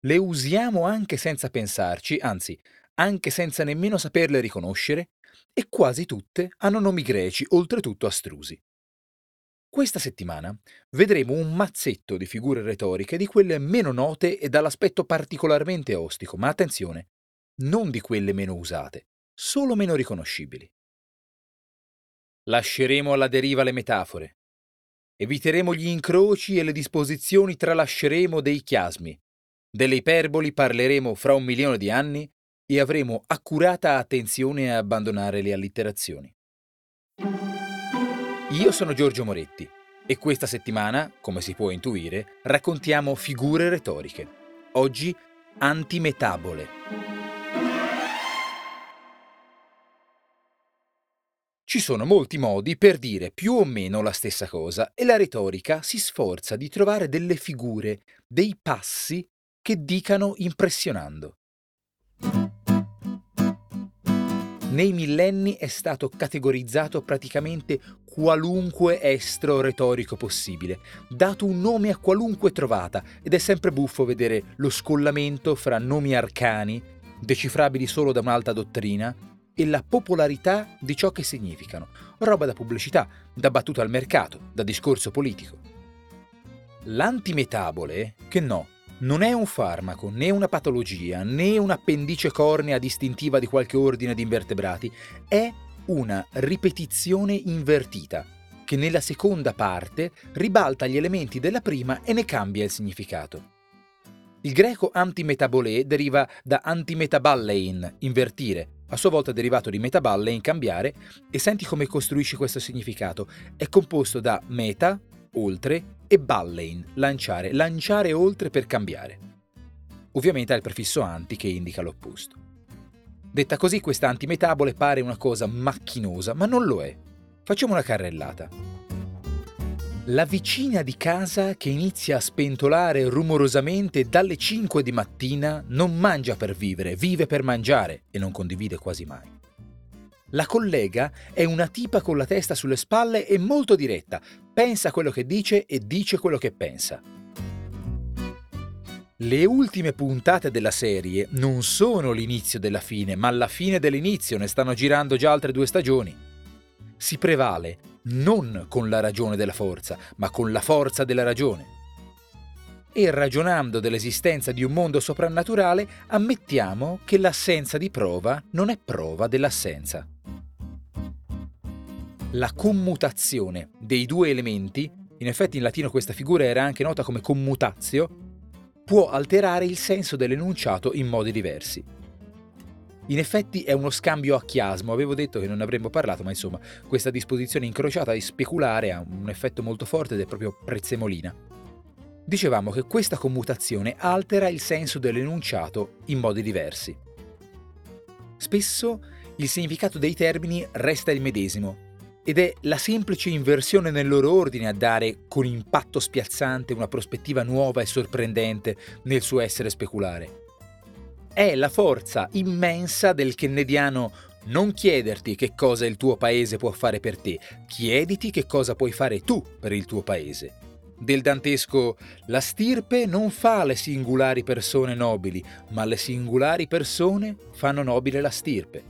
Le usiamo anche senza pensarci, anzi, anche senza nemmeno saperle riconoscere, e quasi tutte hanno nomi greci, oltretutto astrusi. Questa settimana vedremo un mazzetto di figure retoriche di quelle meno note e dall'aspetto particolarmente ostico, ma attenzione, non di quelle meno usate, solo meno riconoscibili. Lasceremo alla deriva le metafore. Eviteremo gli incroci e le disposizioni tralasceremo dei chiasmi, delle iperboli parleremo fra un milione di anni e avremo accurata attenzione a abbandonare le allitterazioni. Io sono Giorgio Moretti e questa settimana, come si può intuire, raccontiamo figure retoriche. Oggi antimetabole. Ci sono molti modi per dire più o meno la stessa cosa e la retorica si sforza di trovare delle figure, dei passi che dicano impressionando. Nei millenni è stato categorizzato praticamente qualunque estro retorico possibile, dato un nome a qualunque trovata ed è sempre buffo vedere lo scollamento fra nomi arcani, decifrabili solo da un'alta dottrina, e la popolarità di ciò che significano, roba da pubblicità, da battuta al mercato, da discorso politico. L'antimetabole, che no, non è un farmaco, né una patologia, né un'appendice cornea distintiva di qualche ordine di invertebrati, è una ripetizione invertita, che nella seconda parte ribalta gli elementi della prima e ne cambia il significato. Il greco antimetabolè deriva da antimetaballein, invertire, a sua volta derivato di metaballein, cambiare, e senti come costruisce questo significato. È composto da meta, oltre, e ballein, lanciare, lanciare oltre per cambiare. Ovviamente ha il prefisso anti che indica l'opposto. Detta così, questa antimetabole pare una cosa macchinosa, ma non lo è. Facciamo una carrellata. La vicina di casa che inizia a spentolare rumorosamente dalle 5 di mattina non mangia per vivere, vive per mangiare e non condivide quasi mai. La collega è una tipa con la testa sulle spalle e molto diretta, pensa quello che dice e dice quello che pensa. Le ultime puntate della serie non sono l'inizio della fine, ma la fine dell'inizio, ne stanno girando già altre due stagioni. Si prevale non con la ragione della forza, ma con la forza della ragione. E ragionando dell'esistenza di un mondo soprannaturale, ammettiamo che l'assenza di prova non è prova dell'assenza la commutazione dei due elementi, in effetti in latino questa figura era anche nota come commutatio, può alterare il senso dell'enunciato in modi diversi. In effetti è uno scambio a chiasmo, avevo detto che non avremmo parlato, ma insomma questa disposizione incrociata e speculare ha un effetto molto forte ed è proprio prezzemolina. Dicevamo che questa commutazione altera il senso dell'enunciato in modi diversi. Spesso il significato dei termini resta il medesimo, ed è la semplice inversione nel loro ordine a dare con impatto spiazzante una prospettiva nuova e sorprendente nel suo essere speculare. È la forza immensa del kennediano non chiederti che cosa il tuo paese può fare per te, chiediti che cosa puoi fare tu per il tuo paese. Del dantesco La stirpe non fa le singolari persone nobili, ma le singolari persone fanno nobile la stirpe,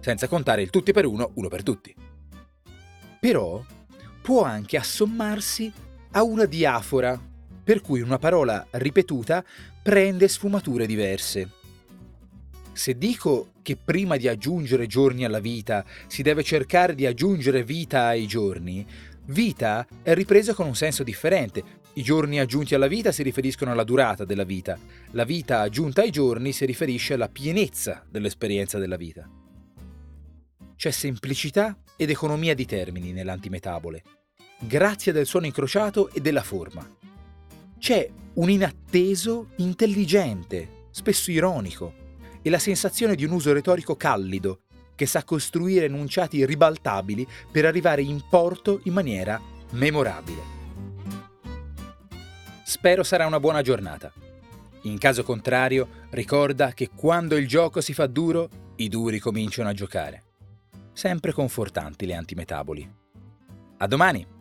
senza contare il tutti per uno, uno per tutti. Però può anche assommarsi a una diafora, per cui una parola ripetuta prende sfumature diverse. Se dico che prima di aggiungere giorni alla vita si deve cercare di aggiungere vita ai giorni, vita è ripresa con un senso differente. I giorni aggiunti alla vita si riferiscono alla durata della vita, la vita aggiunta ai giorni si riferisce alla pienezza dell'esperienza della vita. C'è semplicità ed economia di termini nell'antimetabole, grazie del suono incrociato e della forma. C'è un inatteso intelligente, spesso ironico, e la sensazione di un uso retorico callido, che sa costruire enunciati ribaltabili per arrivare in porto in maniera memorabile. Spero sarà una buona giornata. In caso contrario, ricorda che quando il gioco si fa duro, i duri cominciano a giocare. Sempre confortanti le antimetaboli. A domani!